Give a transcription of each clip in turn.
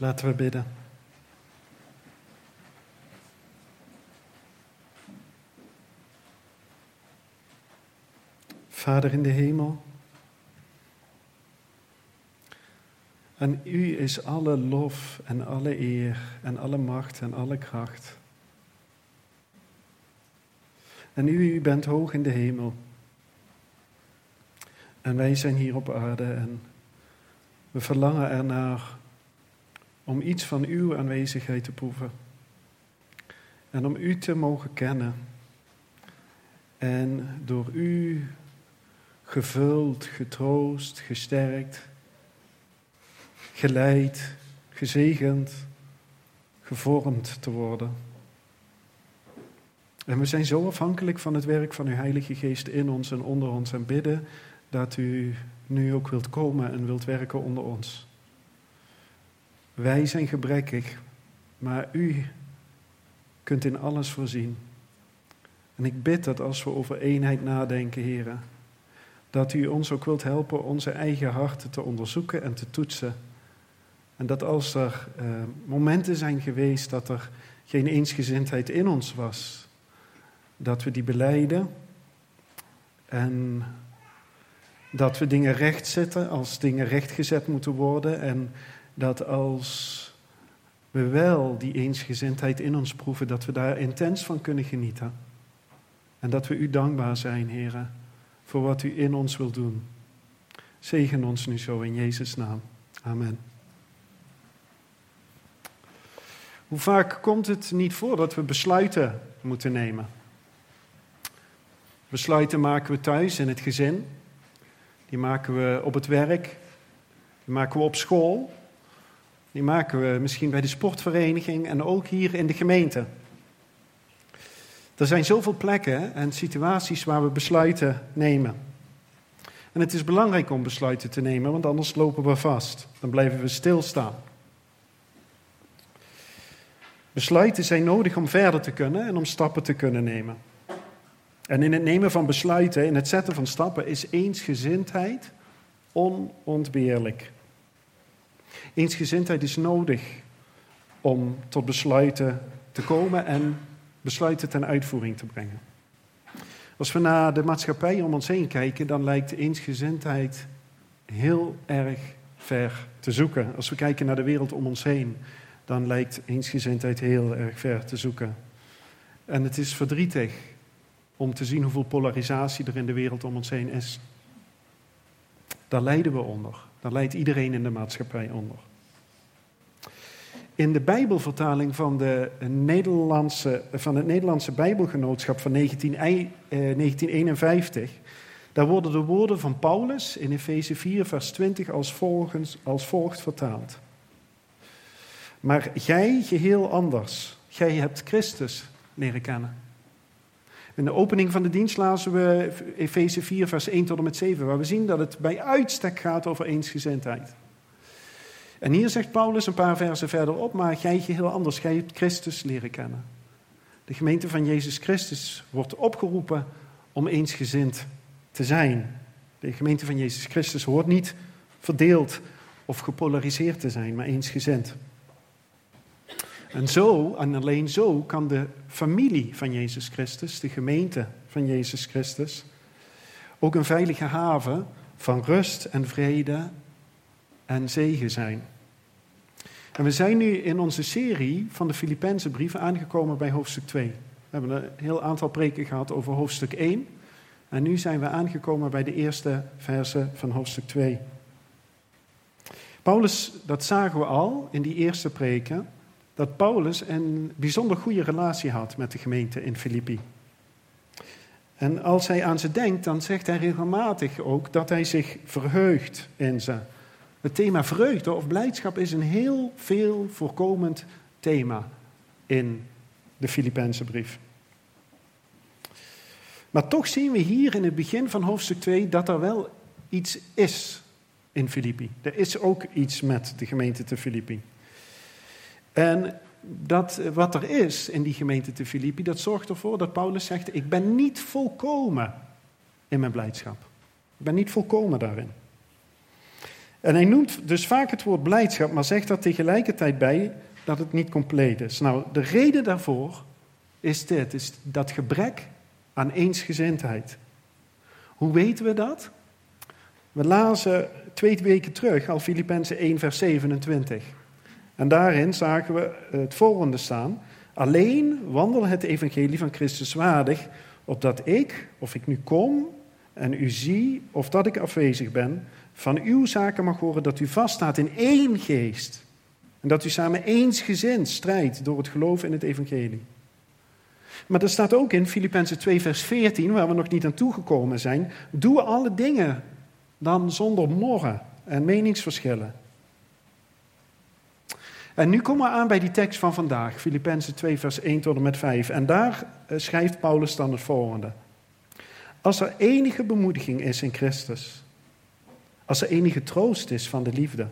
Laten we bidden. Vader in de hemel, aan u is alle lof en alle eer en alle macht en alle kracht. En u, u bent hoog in de hemel. En wij zijn hier op aarde en we verlangen ernaar om iets van uw aanwezigheid te proeven. En om u te mogen kennen. En door u gevuld, getroost, gesterkt, geleid, gezegend, gevormd te worden. En we zijn zo afhankelijk van het werk van uw Heilige Geest in ons en onder ons en bidden dat u nu ook wilt komen en wilt werken onder ons. Wij zijn gebrekkig, maar u kunt in alles voorzien. En ik bid dat als we over eenheid nadenken, heren, dat u ons ook wilt helpen onze eigen harten te onderzoeken en te toetsen. En dat als er eh, momenten zijn geweest dat er geen eensgezindheid in ons was, dat we die beleiden en dat we dingen rechtzetten als dingen rechtgezet moeten worden en dat als we wel die eensgezindheid in ons proeven, dat we daar intens van kunnen genieten. En dat we u dankbaar zijn, heren, voor wat u in ons wil doen. Zegen ons nu zo in Jezus' naam. Amen. Hoe vaak komt het niet voor dat we besluiten moeten nemen? Besluiten maken we thuis in het gezin. Die maken we op het werk. Die maken we op school. Die maken we misschien bij de sportvereniging en ook hier in de gemeente. Er zijn zoveel plekken en situaties waar we besluiten nemen. En het is belangrijk om besluiten te nemen, want anders lopen we vast. Dan blijven we stilstaan. Besluiten zijn nodig om verder te kunnen en om stappen te kunnen nemen. En in het nemen van besluiten, in het zetten van stappen, is eensgezindheid onontbeerlijk. Eensgezindheid is nodig om tot besluiten te komen en besluiten ten uitvoering te brengen. Als we naar de maatschappij om ons heen kijken, dan lijkt eensgezindheid heel erg ver te zoeken. Als we kijken naar de wereld om ons heen, dan lijkt eensgezindheid heel erg ver te zoeken. En het is verdrietig om te zien hoeveel polarisatie er in de wereld om ons heen is. Daar lijden we onder. Daar lijdt iedereen in de maatschappij onder. In de Bijbelvertaling van, de Nederlandse, van het Nederlandse Bijbelgenootschap van 19, 1951, eh, daar worden de woorden van Paulus in Efeze 4, vers 20 als, volgens, als volgt vertaald. Maar jij geheel anders. Jij hebt Christus leren kennen. In de opening van de dienst lazen we Efeze 4, vers 1 tot en met 7, waar we zien dat het bij uitstek gaat over eensgezindheid. En hier zegt Paulus een paar versen verderop, maar jij geheel anders, jij hebt Christus leren kennen. De gemeente van Jezus Christus wordt opgeroepen om eensgezind te zijn. De gemeente van Jezus Christus hoort niet verdeeld of gepolariseerd te zijn, maar eensgezind. En zo, en alleen zo, kan de familie van Jezus Christus, de gemeente van Jezus Christus, ook een veilige haven van rust en vrede en zegen zijn. En we zijn nu in onze serie van de Filipijnse brieven aangekomen bij hoofdstuk 2. We hebben een heel aantal preken gehad over hoofdstuk 1. En nu zijn we aangekomen bij de eerste verse van hoofdstuk 2. Paulus, dat zagen we al in die eerste preken, dat Paulus een bijzonder goede relatie had met de gemeente in Filippi. En als hij aan ze denkt, dan zegt hij regelmatig ook dat hij zich verheugt in ze. Het thema vreugde of blijdschap is een heel veel voorkomend thema in de Filipijnse brief. Maar toch zien we hier in het begin van hoofdstuk 2 dat er wel iets is in Filippi. Er is ook iets met de gemeente te Filippi. En dat, wat er is in die gemeente te Filippi, dat zorgt ervoor dat Paulus zegt: Ik ben niet volkomen in mijn blijdschap. Ik ben niet volkomen daarin. En hij noemt dus vaak het woord blijdschap, maar zegt er tegelijkertijd bij dat het niet compleet is. Nou, de reden daarvoor is dit, is dat gebrek aan eensgezindheid. Hoe weten we dat? We lazen twee weken terug al Filippenzen 1 vers 27. En daarin zagen we het volgende staan. Alleen wandel het evangelie van Christus waardig, opdat ik, of ik nu kom en u zie, of dat ik afwezig ben, van uw zaken mag horen dat u vaststaat in één geest. En dat u samen eensgezind strijdt door het geloof in het evangelie. Maar er staat ook in Filippenzen 2 vers 14, waar we nog niet aan toegekomen zijn, doe alle dingen dan zonder morren en meningsverschillen. En nu komen we aan bij die tekst van vandaag, Filippenzen 2 vers 1 tot en met 5. En daar eh, schrijft Paulus dan het volgende. Als er enige bemoediging is in Christus, als er enige troost is van de liefde,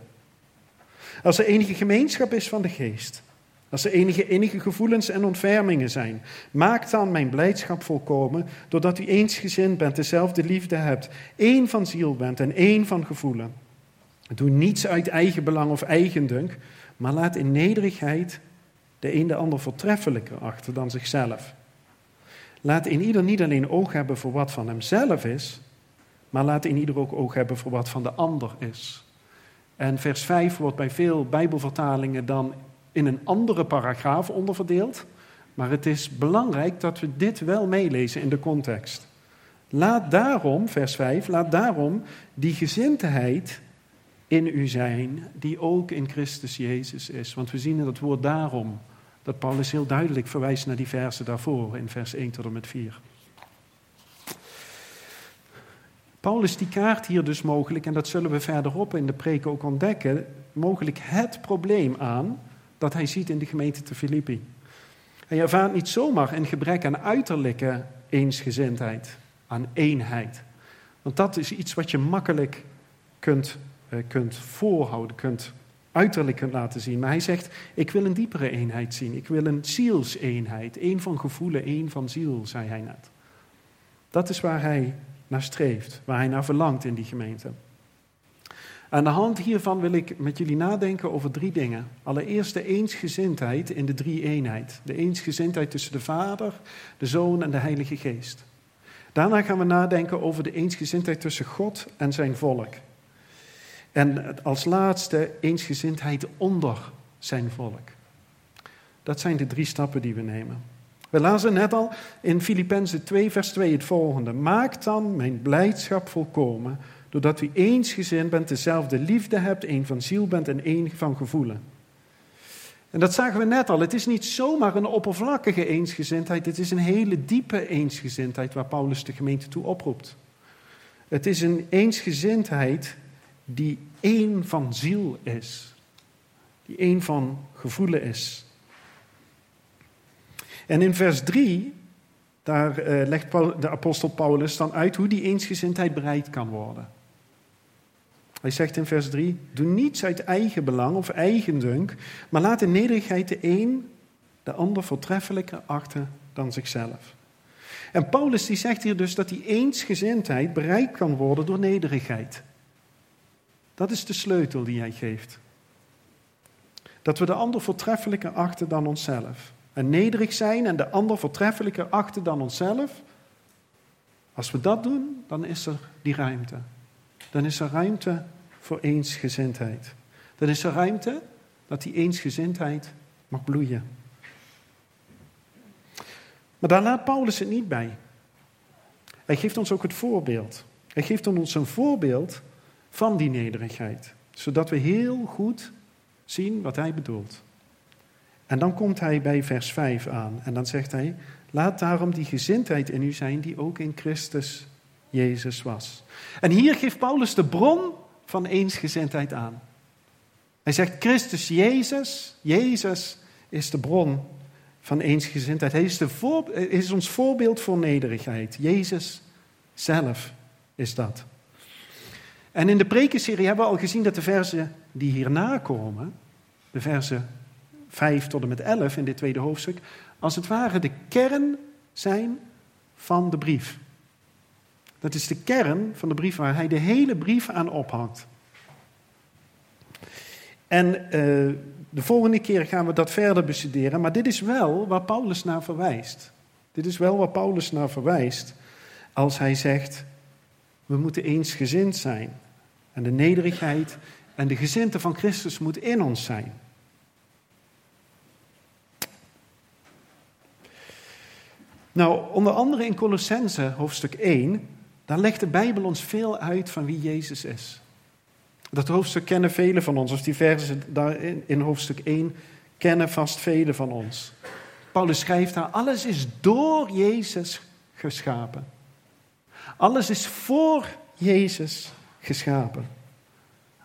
als er enige gemeenschap is van de geest, als er enige enige gevoelens en ontfermingen zijn, maak dan mijn blijdschap volkomen, doordat u eensgezind bent, dezelfde liefde hebt, één van ziel bent en één van gevoelen. Doe niets uit eigen belang of eigendunk, maar laat in nederigheid de een de ander voortreffelijker achter dan zichzelf. Laat in ieder niet alleen oog hebben voor wat van hemzelf is, maar laat in ieder ook oog hebben voor wat van de ander is. En vers 5 wordt bij veel Bijbelvertalingen dan in een andere paragraaf onderverdeeld. Maar het is belangrijk dat we dit wel meelezen in de context. Laat daarom, vers 5, laat daarom die gezindheid in u zijn, die ook in Christus Jezus is. Want we zien in het woord daarom dat Paulus heel duidelijk verwijst naar die versen daarvoor, in vers 1 tot en met 4. Paulus die kaart hier dus mogelijk, en dat zullen we verderop in de preek ook ontdekken, mogelijk het probleem aan dat hij ziet in de gemeente te Filippi. Hij ervaart niet zomaar een gebrek aan uiterlijke eensgezindheid, aan eenheid. Want dat is iets wat je makkelijk kunt, kunt voorhouden, kunt uiterlijk kunt laten zien. Maar hij zegt, ik wil een diepere eenheid zien. Ik wil een zielseenheid. één van gevoelen, één van ziel, zei hij net. Dat is waar hij naar streeft, waar hij naar verlangt in die gemeente. Aan de hand hiervan wil ik met jullie nadenken over drie dingen. Allereerst de eensgezindheid in de drie eenheid. De eensgezindheid tussen de Vader, de Zoon en de Heilige Geest. Daarna gaan we nadenken over de eensgezindheid tussen God en zijn volk. En als laatste eensgezindheid onder zijn volk. Dat zijn de drie stappen die we nemen. We lazen net al in Filippenzen 2, vers 2 het volgende. Maak dan mijn blijdschap volkomen, doordat u eensgezind bent, dezelfde liefde hebt, één van ziel bent en één van gevoelen. En dat zagen we net al. Het is niet zomaar een oppervlakkige eensgezindheid, het is een hele diepe eensgezindheid waar Paulus de gemeente toe oproept. Het is een eensgezindheid die één van ziel is, die één van gevoelen is. En in vers 3, daar uh, legt de apostel Paulus dan uit hoe die eensgezindheid bereikt kan worden. Hij zegt in vers 3: Doe niets uit eigen belang of eigendunk, maar laat in nederigheid de een de ander voortreffelijker achter dan zichzelf. En Paulus die zegt hier dus dat die eensgezindheid bereikt kan worden door nederigheid. Dat is de sleutel die hij geeft. Dat we de ander voortreffelijker achten dan onszelf. En nederig zijn en de ander voortreffelijker achten dan onszelf. Als we dat doen, dan is er die ruimte. Dan is er ruimte voor eensgezindheid. Dan is er ruimte dat die eensgezindheid mag bloeien. Maar daar laat Paulus het niet bij. Hij geeft ons ook het voorbeeld. Hij geeft ons een voorbeeld van die nederigheid, zodat we heel goed zien wat hij bedoelt. En dan komt hij bij vers 5 aan en dan zegt hij: Laat daarom die gezindheid in u zijn die ook in Christus Jezus was. En hier geeft Paulus de bron van eensgezindheid aan. Hij zegt Christus Jezus, Jezus is de bron van eensgezindheid. Hij is, is ons voorbeeld voor nederigheid. Jezus zelf is dat. En in de prekenserie hebben we al gezien dat de versen die hierna komen, de versen 5 tot en met 11 in dit tweede hoofdstuk, als het ware de kern zijn van de brief. Dat is de kern van de brief waar hij de hele brief aan ophangt. En uh, de volgende keer gaan we dat verder bestuderen, maar dit is wel waar Paulus naar verwijst. Dit is wel waar Paulus naar verwijst als hij zegt, we moeten eensgezind zijn. En de nederigheid en de gezinte van Christus moet in ons zijn. Nou, onder andere in Colossense hoofdstuk 1, daar legt de Bijbel ons veel uit van wie Jezus is. Dat hoofdstuk kennen velen van ons, of die versen daarin in hoofdstuk 1 kennen vast velen van ons. Paulus schrijft daar, alles is door Jezus geschapen. Alles is voor Jezus geschapen.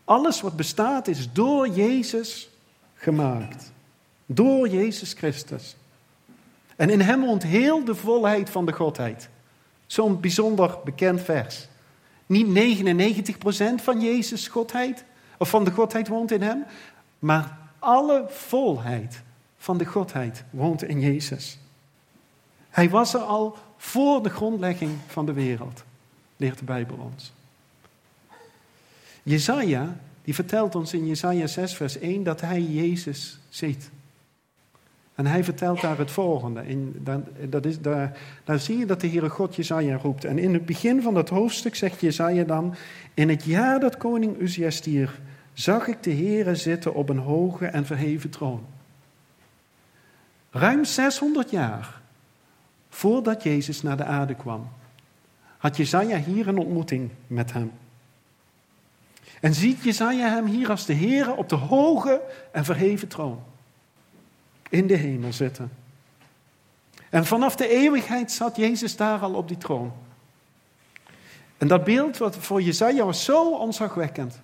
Alles wat bestaat is door Jezus gemaakt. Door Jezus Christus. En in hem woont heel de volheid van de Godheid. Zo'n bijzonder bekend vers. Niet 99% van Jezus' Godheid, of van de Godheid woont in hem, maar alle volheid van de Godheid woont in Jezus. Hij was er al voor de grondlegging van de wereld, leert de Bijbel ons. Jezaja, die vertelt ons in Jezaja 6 vers 1 dat hij Jezus ziet. En hij vertelt daar het volgende. In, dat is, daar, zie je dat de Heere God Jezaja roept. En in het begin van dat hoofdstuk zegt Jezaja dan... In het jaar dat koning Uzia stierf, zag ik de Heere zitten op een hoge en verheven troon. Ruim 600 jaar voordat Jezus naar de aarde kwam, had Jezaja hier een ontmoeting met hem. En ziet Jezaja hem hier als de Heere op de hoge en verheven troon in de hemel zitten. En vanaf de eeuwigheid zat Jezus daar al op die troon. En dat beeld wat voor Jezaja was zo onzagwekkend,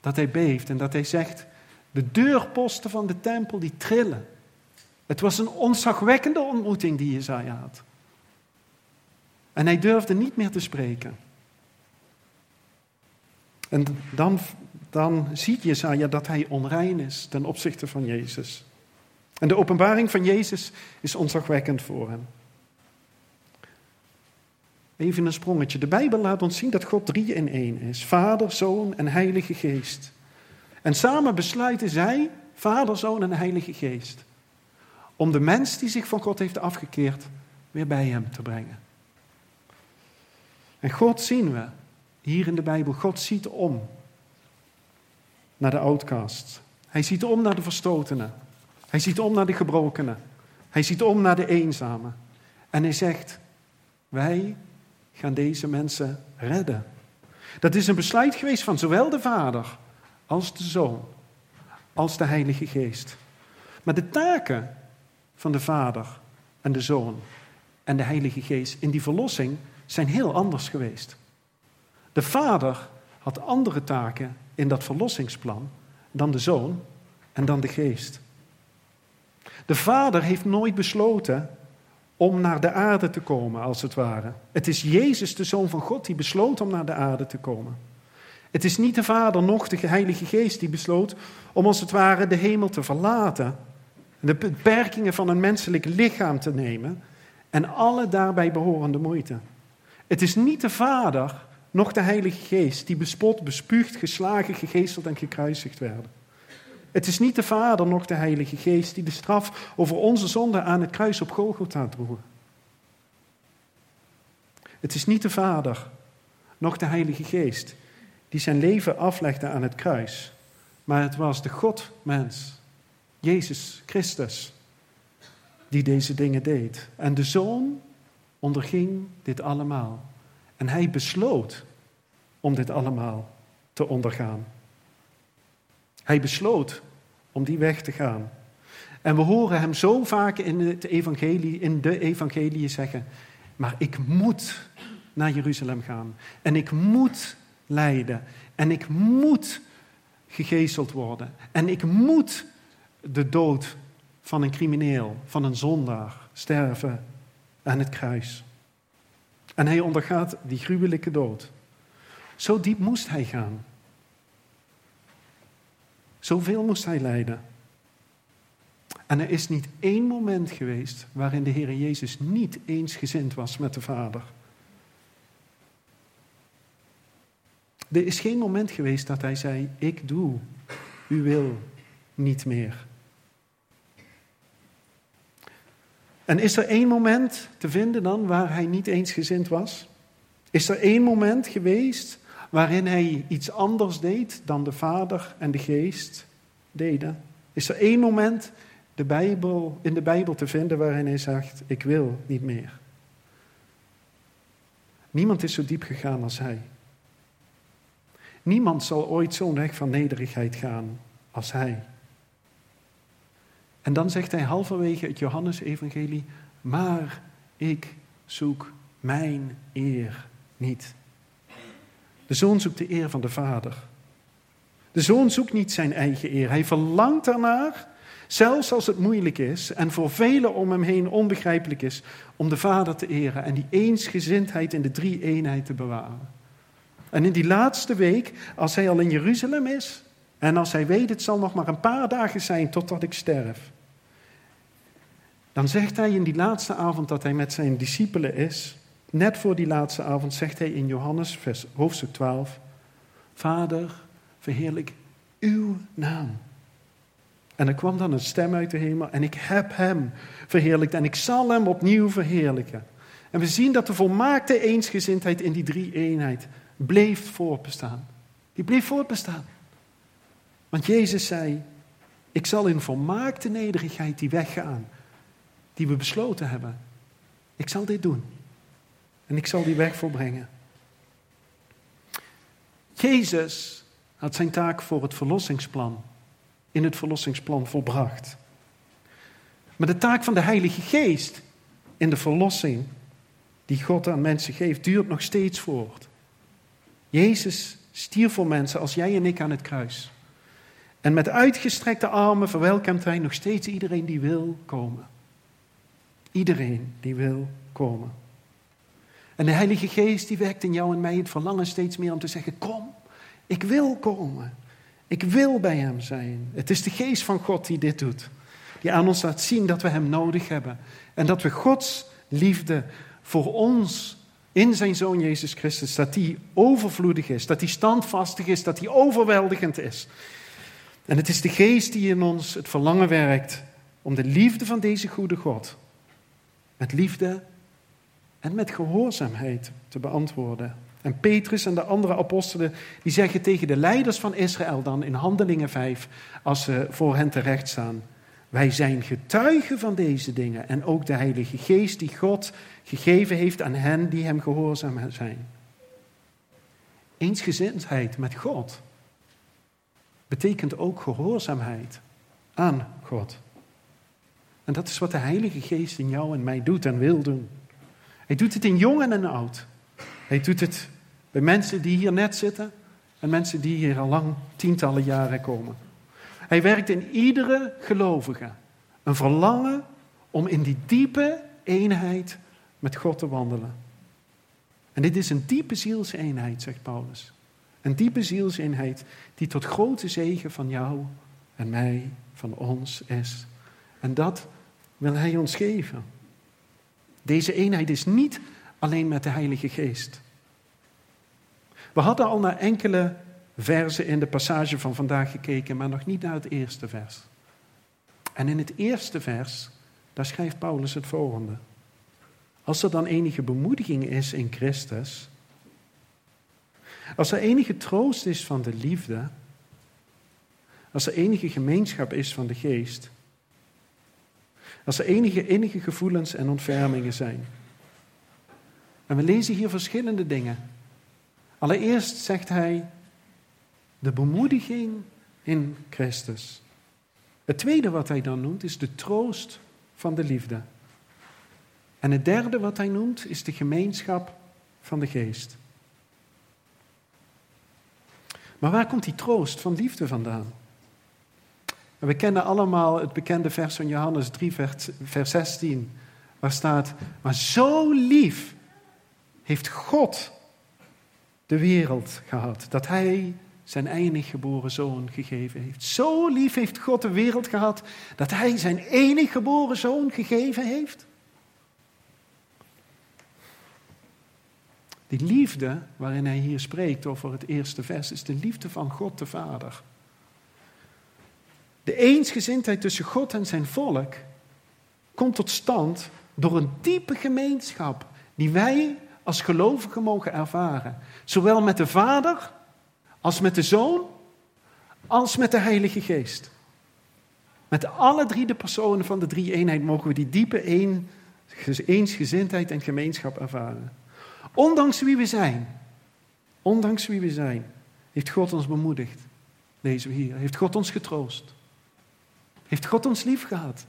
dat hij beeft en dat hij zegt, de deurposten van de tempel die trillen. Het was een onzagwekkende ontmoeting die Jezaja had. En hij durfde niet meer te spreken. En dan, dan ziet Jezaja dat hij onrein is ten opzichte van Jezus. En de openbaring van Jezus is ontzagwekkend voor hem. Even een sprongetje. De Bijbel laat ons zien dat God drie in één is: Vader, Zoon en Heilige Geest. En samen besluiten zij, Vader, Zoon en Heilige Geest, om de mens die zich van God heeft afgekeerd weer bij Hem te brengen. En God zien we hier in de Bijbel, God ziet om naar de outcast. Hij ziet om naar de verstotenen. Hij ziet om naar de gebrokenen. Hij ziet om naar de eenzamen. En hij zegt, wij gaan deze mensen redden. Dat is een besluit geweest van zowel de Vader als de Zoon, als de Heilige Geest. Maar de taken van de Vader en de Zoon en de Heilige Geest in die verlossing zijn heel anders geweest. De Vader had andere taken in dat verlossingsplan dan de Zoon en dan de Geest. De Vader heeft nooit besloten om naar de aarde te komen, als het ware. Het is Jezus, de Zoon van God, die besloot om naar de aarde te komen. Het is niet de Vader, noch de Heilige Geest die besloot om als het ware de hemel te verlaten, de beperkingen van een menselijk lichaam te nemen en alle daarbij behorende moeite. Het is niet de Vader, noch de Heilige Geest die bespot, bespuugd, geslagen, gegeesteld en gekruisigd werden. Het is niet de Vader, noch de Heilige Geest die de straf over onze zonde aan het kruis op Golgotha droegen. Het is niet de Vader, noch de Heilige Geest die zijn leven aflegde aan het kruis, maar het was de God-mens, Jezus Christus, die deze dingen deed. En de Zoon onderging dit allemaal. En hij besloot om dit allemaal te ondergaan. Hij besloot om die weg te gaan. En we horen hem zo vaak in, het evangelie, in de evangelie zeggen, maar ik moet naar Jeruzalem gaan. En ik moet lijden. En ik moet gegezeld worden. En ik moet de dood van een crimineel, van een zondaar, sterven aan het kruis. En hij ondergaat die gruwelijke dood. Zo diep moest hij gaan. Zoveel moest hij lijden. En er is niet één moment geweest waarin de Heer Jezus niet eensgezind was met de Vader. Er is geen moment geweest dat hij zei: Ik doe u wil niet meer. En is er één moment te vinden dan waar hij niet eensgezind was? Is er één moment geweest waarin hij iets anders deed dan de Vader en de Geest deden? Is er één moment de Bijbel, in de Bijbel te vinden waarin hij zegt: Ik wil niet meer? Niemand is zo diep gegaan als hij. Niemand zal ooit zo'n weg van nederigheid gaan als hij. En dan zegt hij halverwege het Johannesevangelie, maar ik zoek mijn eer niet. De zoon zoekt de eer van de vader. De zoon zoekt niet zijn eigen eer. Hij verlangt ernaar, zelfs als het moeilijk is en voor velen om hem heen onbegrijpelijk is, om de vader te eren en die eensgezindheid in de drie eenheid te bewaren. En in die laatste week, als hij al in Jeruzalem is en als hij weet het zal nog maar een paar dagen zijn totdat ik sterf, dan zegt hij in die laatste avond dat hij met zijn discipelen is. Net voor die laatste avond zegt hij in Johannes vers, hoofdstuk 12: Vader, verheerlijk uw naam. En er kwam dan een stem uit de hemel en ik heb hem verheerlijkt en ik zal hem opnieuw verheerlijken. En we zien dat de volmaakte eensgezindheid in die drie eenheid bleef voortbestaan. Die bleef voortbestaan. Want Jezus zei, ik zal in volmaakte nederigheid die weggaan die we besloten hebben. Ik zal dit doen. En ik zal die weg volbrengen. Jezus had zijn taak voor het verlossingsplan, in het verlossingsplan volbracht. Maar de taak van de Heilige Geest in de verlossing die God aan mensen geeft, duurt nog steeds voort. Jezus stierf voor mensen als jij en ik aan het kruis. En met uitgestrekte armen verwelkomt hij nog steeds iedereen die wil komen. Iedereen die wil komen. En de Heilige Geest die werkt in jou en mij het verlangen steeds meer om te zeggen: Kom, ik wil komen. Ik wil bij Hem zijn. Het is de Geest van God die dit doet. Die aan ons laat zien dat we Hem nodig hebben. En dat we Gods liefde voor ons in zijn Zoon Jezus Christus, dat die overvloedig is, dat die standvastig is, dat die overweldigend is. En het is de Geest die in ons het verlangen werkt om de liefde van deze goede God met liefde en met gehoorzaamheid te beantwoorden. En Petrus en de andere apostelen die zeggen tegen de leiders van Israël dan in Handelingen 5, als ze voor hen terecht staan, wij zijn getuigen van deze dingen en ook de Heilige Geest die God gegeven heeft aan hen die hem gehoorzaam zijn. Eensgezindheid met God betekent ook gehoorzaamheid aan God. En dat is wat de Heilige Geest in jou en mij doet en wil doen. Hij doet het in jong en oud. Hij doet het bij mensen die hier net zitten en mensen die hier al lang tientallen jaren komen. Hij werkt in iedere gelovige een verlangen om in die diepe eenheid met God te wandelen. En dit is een diepe zielseenheid, zegt Paulus. Een diepe zielseenheid die tot grote zegen van jou en mij, van ons is. En dat wil Hij ons geven. Deze eenheid is niet alleen met de Heilige Geest. We hadden al naar enkele versen in de passage van vandaag gekeken, maar nog niet naar het eerste vers. En in het eerste vers, daar schrijft Paulus het volgende. Als er dan enige bemoediging is in Christus, als er enige troost is van de liefde, als er enige gemeenschap is van de geest, als er enige innige gevoelens en ontfermingen zijn. En we lezen hier verschillende dingen. Allereerst zegt hij de bemoediging in Christus. Het tweede wat hij dan noemt is de troost van de liefde. En het derde wat hij noemt is de gemeenschap van de geest. Maar waar komt die troost van liefde vandaan? We kennen allemaal het bekende vers van Johannes 3, vers, vers 16, waar staat, maar zo lief heeft God de wereld gehad, dat Hij zijn enig geboren zoon gegeven heeft. Zo lief heeft God de wereld gehad, dat Hij zijn enig geboren zoon gegeven heeft. Die liefde waarin hij hier spreekt over het eerste vers is de liefde van God de Vader. De eensgezindheid tussen God en zijn volk komt tot stand door een diepe gemeenschap die wij als gelovigen mogen ervaren. Zowel met de Vader als met de Zoon als met de Heilige Geest. Met alle drie de personen van de drie eenheid mogen we die diepe een, eensgezindheid en gemeenschap ervaren. Ondanks wie we zijn, ondanks wie we zijn, heeft God ons bemoedigd. Lezen we hier. Heeft God ons getroost. Heeft God ons lief gehad.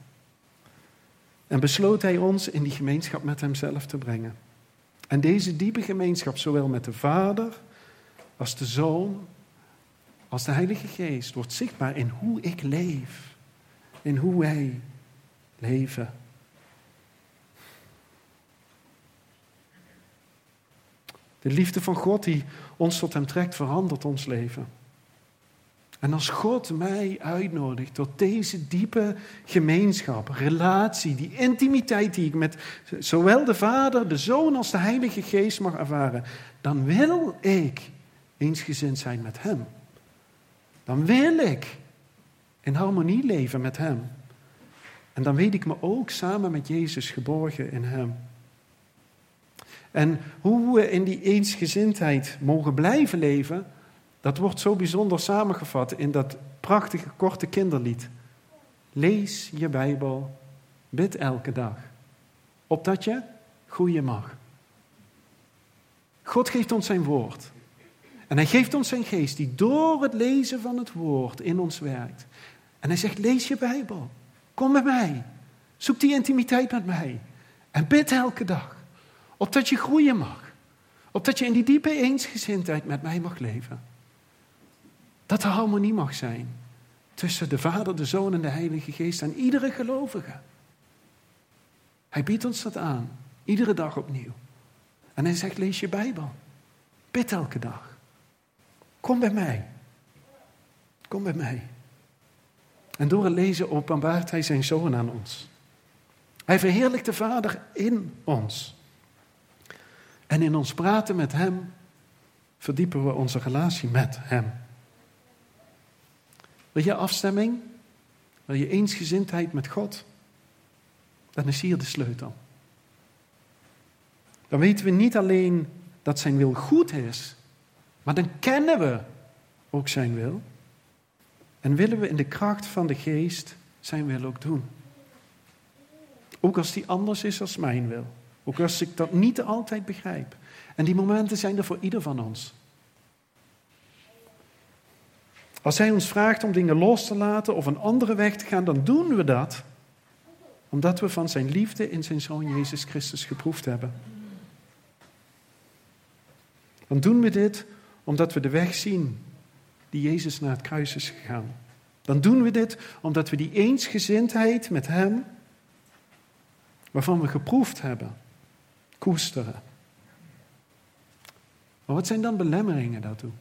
En besloot Hij ons in die gemeenschap met Hemzelf te brengen. En deze diepe gemeenschap, zowel met de Vader als de Zoon, als de Heilige Geest, wordt zichtbaar in hoe ik leef. In hoe wij leven. De liefde van God die ons tot Hem trekt, verandert ons leven. En als God mij uitnodigt tot deze diepe gemeenschap, relatie, die intimiteit die ik met zowel de Vader, de Zoon als de Heilige Geest mag ervaren, dan wil ik eensgezind zijn met Hem. Dan wil ik in harmonie leven met Hem. En dan weet ik me ook samen met Jezus geborgen in Hem. En hoe we in die eensgezindheid mogen blijven leven, dat wordt zo bijzonder samengevat in dat prachtige korte kinderlied. Lees je Bijbel, bid elke dag, opdat je groeien mag. God geeft ons zijn woord. En hij geeft ons zijn geest die door het lezen van het woord in ons werkt. En hij zegt, lees je Bijbel. Kom bij mij. Zoek die intimiteit met mij. En bid elke dag. Opdat je groeien mag. Opdat je in die diepe eensgezindheid met mij mag leven. Dat er harmonie mag zijn tussen de Vader, de Zoon en de Heilige Geest en iedere gelovige. Hij biedt ons dat aan, iedere dag opnieuw. En hij zegt, lees je Bijbel. Bid elke dag. Kom bij mij. Kom bij mij. En door het lezen openbaart hij zijn Zoon aan ons. Hij verheerlijkt de Vader in ons. En in ons praten met Hem verdiepen we onze relatie met Hem. Wil je afstemming? Wil je eensgezindheid met God? Dan is hier de sleutel. Dan weten we niet alleen dat zijn wil goed is, maar dan kennen we ook zijn wil. En willen we in de kracht van de geest zijn wil ook doen. Ook als die anders is als mijn wil. Ook als ik dat niet altijd begrijp. En die momenten zijn er voor ieder van ons. Als Hij ons vraagt om dingen los te laten of een andere weg te gaan, dan doen we dat omdat we van Zijn liefde in Zijn Zoon Jezus Christus geproefd hebben. Dan doen we dit omdat we de weg zien die Jezus naar het kruis is gegaan. Dan doen we dit omdat we die eensgezindheid met Hem, waarvan we geproefd hebben, koesteren. Maar wat zijn dan belemmeringen daartoe?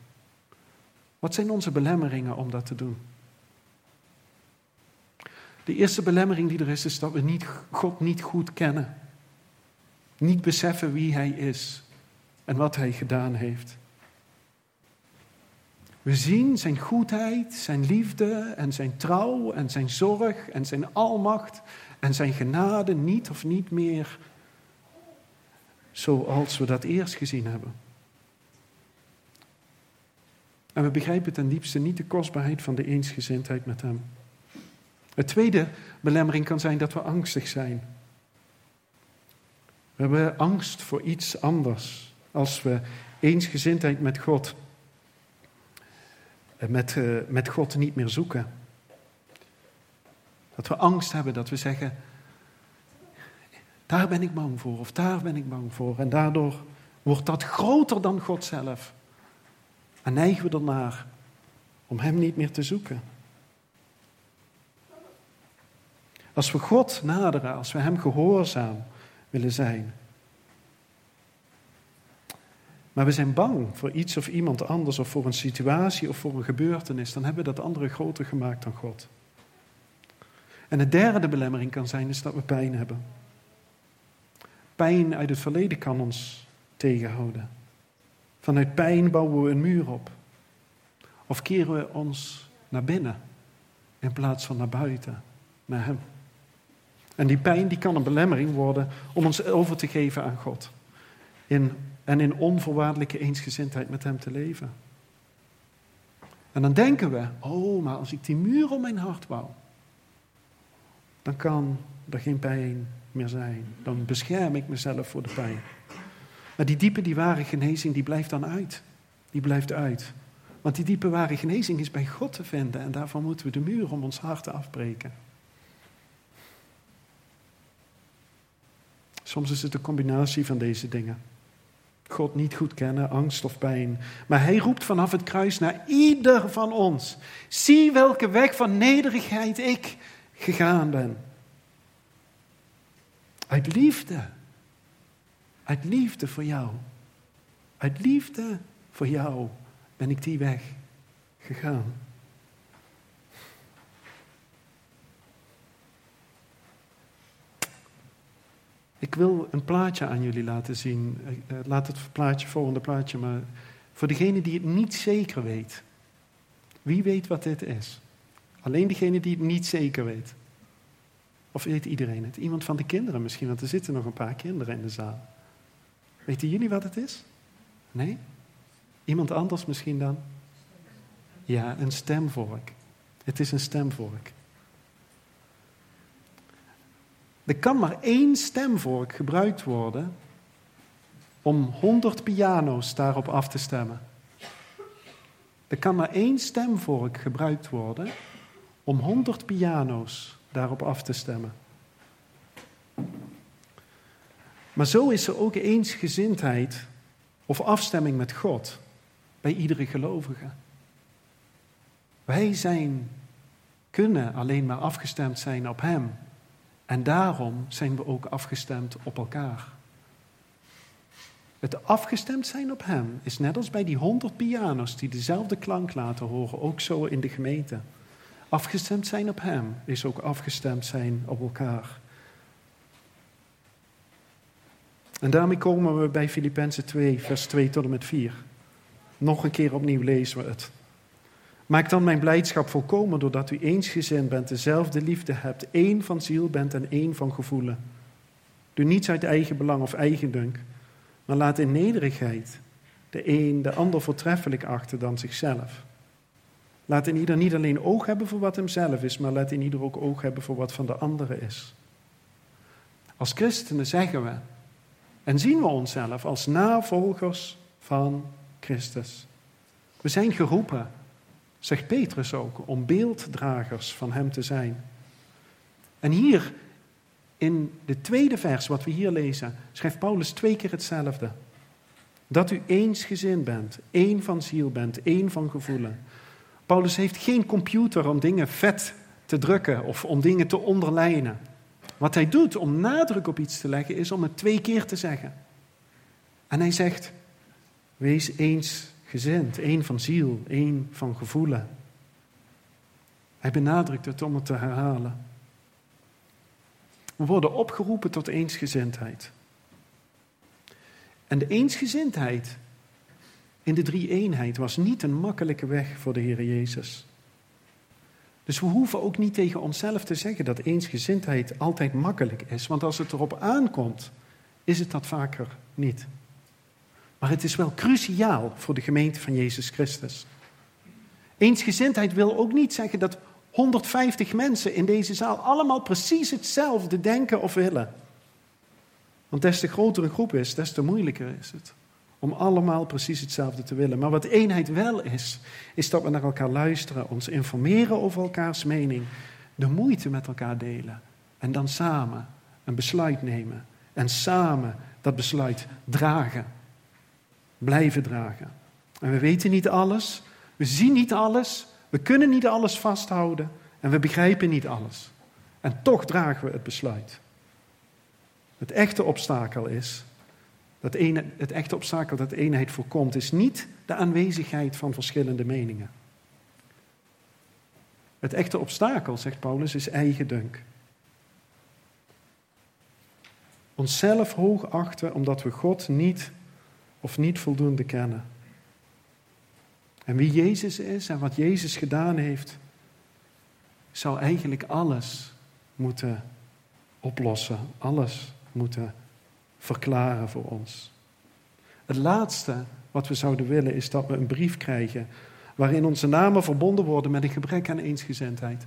Wat zijn onze belemmeringen om dat te doen? De eerste belemmering die er is, is dat we niet, God niet goed kennen. Niet beseffen wie Hij is en wat Hij gedaan heeft. We zien Zijn goedheid, Zijn liefde en Zijn trouw en Zijn zorg en Zijn almacht en Zijn genade niet of niet meer zoals we dat eerst gezien hebben. En we begrijpen ten diepste niet de kostbaarheid van de eensgezindheid met Hem. Het tweede belemmering kan zijn dat we angstig zijn. We hebben angst voor iets anders als we eensgezindheid met God, eh, met, uh, met God niet meer zoeken. Dat we angst hebben, dat we zeggen, daar ben ik bang voor of daar ben ik bang voor. En daardoor wordt dat groter dan God zelf. En neigen we ernaar om Hem niet meer te zoeken. Als we God naderen, als we Hem gehoorzaam willen zijn. Maar we zijn bang voor iets of iemand anders, of voor een situatie of voor een gebeurtenis, dan hebben we dat andere groter gemaakt dan God. En de derde belemmering kan zijn, is dat we pijn hebben. Pijn uit het verleden kan ons tegenhouden. Vanuit pijn bouwen we een muur op. Of keren we ons naar binnen in plaats van naar buiten, naar Hem. En die pijn die kan een belemmering worden om ons over te geven aan God. In, en in onvoorwaardelijke eensgezindheid met Hem te leven. En dan denken we, oh, maar als ik die muur om mijn hart bouw, dan kan er geen pijn meer zijn. Dan bescherm ik mezelf voor de pijn. Maar die diepe, die ware genezing, die blijft dan uit. Die blijft uit. Want die diepe, ware genezing is bij God te vinden. En daarvan moeten we de muur om ons hart afbreken. Soms is het een combinatie van deze dingen. God niet goed kennen, angst of pijn. Maar hij roept vanaf het kruis naar ieder van ons. Zie welke weg van nederigheid ik gegaan ben. Uit liefde. Uit liefde voor jou. Uit liefde voor jou ben ik die weg gegaan. Ik wil een plaatje aan jullie laten zien. Eh, eh, laat het plaatje, volgende plaatje, maar voor degene die het niet zeker weet. Wie weet wat dit is? Alleen degene die het niet zeker weet. Of weet iedereen het? Iemand van de kinderen misschien, want er zitten nog een paar kinderen in de zaal. Weten jullie wat het is? Nee? Iemand anders misschien dan? Ja, een stemvork. Het is een stemvork. Er kan maar één stemvork gebruikt worden om 100 piano's daarop af te stemmen. Er kan maar één stemvork gebruikt worden om 100 piano's daarop af te stemmen. Maar zo is er ook eensgezindheid of afstemming met God bij iedere gelovige. Wij zijn, kunnen alleen maar afgestemd zijn op Hem. En daarom zijn we ook afgestemd op elkaar. Het afgestemd zijn op Hem is net als bij die honderd piano's die dezelfde klank laten horen, ook zo in de gemeente. Afgestemd zijn op Hem is ook afgestemd zijn op elkaar. En daarmee komen we bij Filippenzen 2, vers 2 tot en met 4. Nog een keer opnieuw lezen we het. Maak dan mijn blijdschap volkomen doordat u eensgezind bent, dezelfde liefde hebt, één van ziel bent en één van gevoelen. Doe niets uit eigen belang of eigendunk, maar laat in nederigheid de een de ander voortreffelijk achter dan zichzelf. Laat in ieder niet alleen oog hebben voor wat hemzelf is, maar laat in ieder ook oog hebben voor wat van de andere is. Als christenen zeggen we en zien we onszelf als navolgers van Christus. We zijn geroepen, zegt Petrus ook, om beelddragers van Hem te zijn. En hier in de tweede vers, wat we hier lezen, schrijft Paulus twee keer hetzelfde. Dat u eensgezind bent, één van ziel bent, één van gevoelen. Paulus heeft geen computer om dingen vet te drukken of om dingen te onderlijnen. Wat hij doet om nadruk op iets te leggen, is om het twee keer te zeggen. En hij zegt: Wees eens gezind, één van ziel, één van gevoelen. Hij benadrukt het om het te herhalen. We worden opgeroepen tot eensgezindheid. En de eensgezindheid in de drie-eenheid was niet een makkelijke weg voor de Heer Jezus. Dus we hoeven ook niet tegen onszelf te zeggen dat eensgezindheid altijd makkelijk is, want als het erop aankomt, is het dat vaker niet. Maar het is wel cruciaal voor de gemeente van Jezus Christus. Eensgezindheid wil ook niet zeggen dat 150 mensen in deze zaal allemaal precies hetzelfde denken of willen. Want des te groter een groep is, des te moeilijker is het om allemaal precies hetzelfde te willen. Maar wat eenheid wel is, is dat we naar elkaar luisteren, ons informeren over elkaars mening, de moeite met elkaar delen en dan samen een besluit nemen en samen dat besluit dragen blijven dragen. En we weten niet alles, we zien niet alles, we kunnen niet alles vasthouden en we begrijpen niet alles. En toch dragen we het besluit. Het echte obstakel is, dat ene, het echte obstakel dat eenheid voorkomt, is niet de aanwezigheid van verschillende meningen. Het echte obstakel, zegt Paulus, is eigendunk. Onszelf hoog achten omdat we God niet of niet voldoende kennen. En wie Jezus is en wat Jezus gedaan heeft, zou eigenlijk alles moeten oplossen, alles moeten verklaren voor ons. Het laatste wat we zouden willen is dat we een brief krijgen waarin onze namen verbonden worden met een gebrek aan eensgezindheid.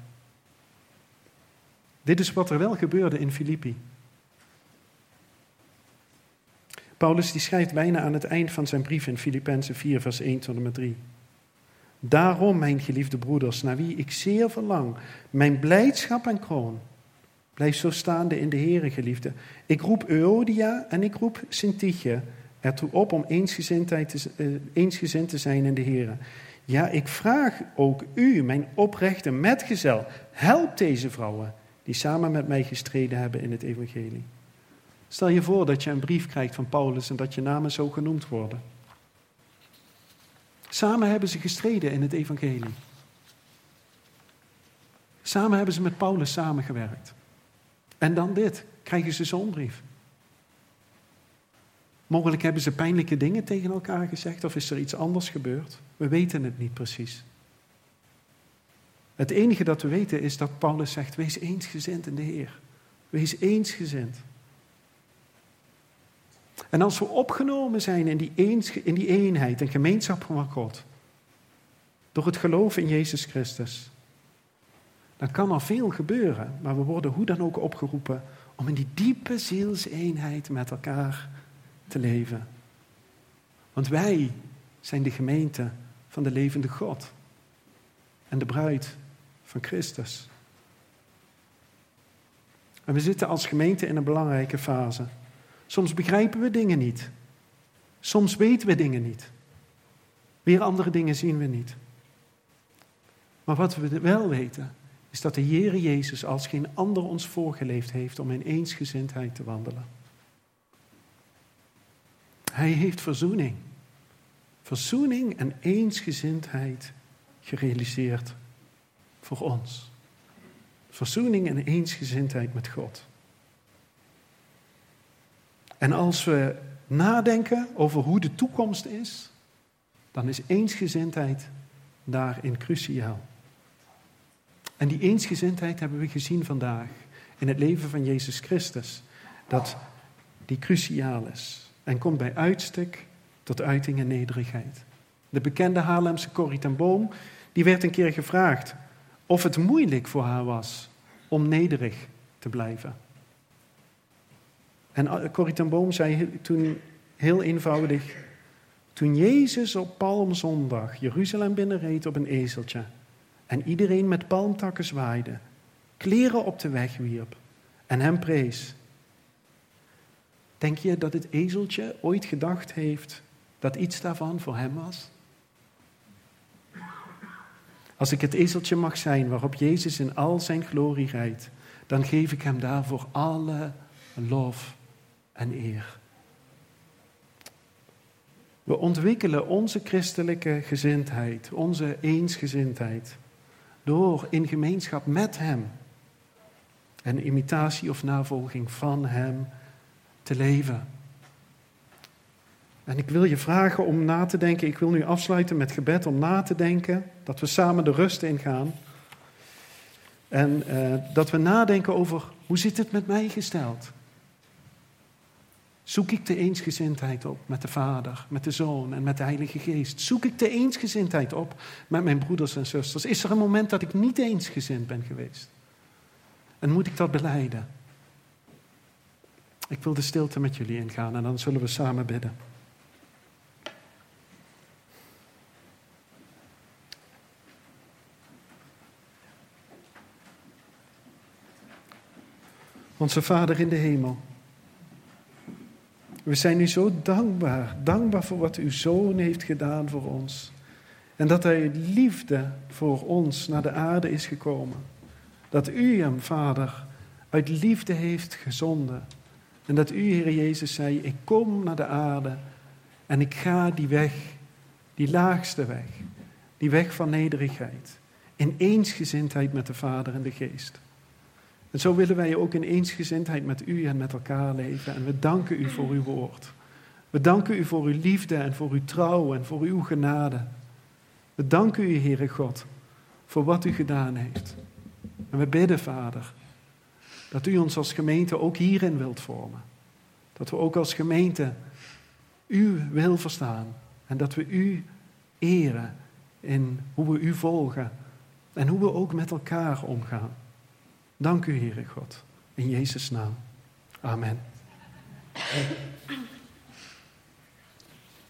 Dit is wat er wel gebeurde in Filippi. Paulus die schrijft bijna aan het eind van zijn brief in Filippenzen 4, vers 1 tot en met 3. Daarom, mijn geliefde broeders, naar wie ik zeer verlang, mijn blijdschap en kroon, blijf zo staande in de Heere, geliefde. Ik roep Euodia en ik roep Sintiche ertoe op om eensgezindheid te, uh, eensgezind te zijn in de Heere. Ja, ik vraag ook u, mijn oprechte metgezel, help deze vrouwen die samen met mij gestreden hebben in het evangelie. Stel je voor dat je een brief krijgt van Paulus en dat je namen zo genoemd worden. Samen hebben ze gestreden in het evangelie. Samen hebben ze met Paulus samengewerkt. En dan dit, krijgen ze zo'n brief. Mogelijk hebben ze pijnlijke dingen tegen elkaar gezegd of is er iets anders gebeurd. We weten het niet precies. Het enige dat we weten is dat Paulus zegt: wees eensgezind in de Heer. Wees eensgezind. En als we opgenomen zijn in die, eens, in die eenheid en gemeenschap van God, door het geloof in Jezus Christus, dan kan er veel gebeuren, maar we worden hoe dan ook opgeroepen om in die diepe zielseenheid met elkaar te leven. Want wij zijn de gemeente van de levende God en de bruid van Christus. En we zitten als gemeente in een belangrijke fase. Soms begrijpen we dingen niet. Soms weten we dingen niet. Weer andere dingen zien we niet. Maar wat we wel weten, is dat de Heer Jezus als geen ander ons voorgeleefd heeft om in eensgezindheid te wandelen. Hij heeft verzoening. Verzoening en eensgezindheid gerealiseerd voor ons. Verzoening en eensgezindheid met God. En als we nadenken over hoe de toekomst is, dan is eensgezindheid daarin cruciaal. En die eensgezindheid hebben we gezien vandaag in het leven van Jezus Christus, dat die cruciaal is en komt bij uitstek tot uiting en nederigheid. De bekende Haarlemse Corrie ten Boom, die werd een keer gevraagd of het moeilijk voor haar was om nederig te blijven. En Corrie ten Boom zei toen heel eenvoudig, toen Jezus op Palmzondag Jeruzalem binnenreed op een ezeltje en iedereen met palmtakken zwaaide, kleren op de weg wierp en hem prees. Denk je dat het ezeltje ooit gedacht heeft dat iets daarvan voor hem was? Als ik het ezeltje mag zijn waarop Jezus in al zijn glorie rijdt, dan geef ik hem daarvoor alle lof en eer. We ontwikkelen onze christelijke gezindheid, onze eensgezindheid, door in gemeenschap met Hem en imitatie of navolging van Hem te leven. En ik wil je vragen om na te denken, ik wil nu afsluiten met gebed om na te denken, dat we samen de rust ingaan. En uh, dat we nadenken over hoe zit het met mij gesteld? Zoek ik de eensgezindheid op met de Vader, met de Zoon en met de Heilige Geest? Zoek ik de eensgezindheid op met mijn broeders en zusters? Is er een moment dat ik niet eensgezind ben geweest? En moet ik dat beleiden? Ik wil de stilte met jullie ingaan en dan zullen we samen bidden. Onze Vader in de hemel. We zijn u zo dankbaar. Dankbaar voor wat uw zoon heeft gedaan voor ons. En dat hij liefde voor ons naar de aarde is gekomen. Dat u hem, Vader, uit liefde heeft gezonden. En dat u, Heer Jezus, zei: Ik kom naar de aarde en ik ga die weg, die laagste weg, die weg van nederigheid, in eensgezindheid met de Vader en de Geest. En zo willen wij ook in eensgezindheid met u en met elkaar leven. En we danken u voor uw woord. We danken u voor uw liefde en voor uw trouw en voor uw genade. We danken u, Heere God, voor wat u gedaan heeft. En we bidden, Vader, dat u ons als gemeente ook hierin wilt vormen. Dat we ook als gemeente uw wil verstaan en dat we u eren in hoe we u volgen en hoe we ook met elkaar omgaan. Dank u, Heere God. In Jezus' naam. Amen.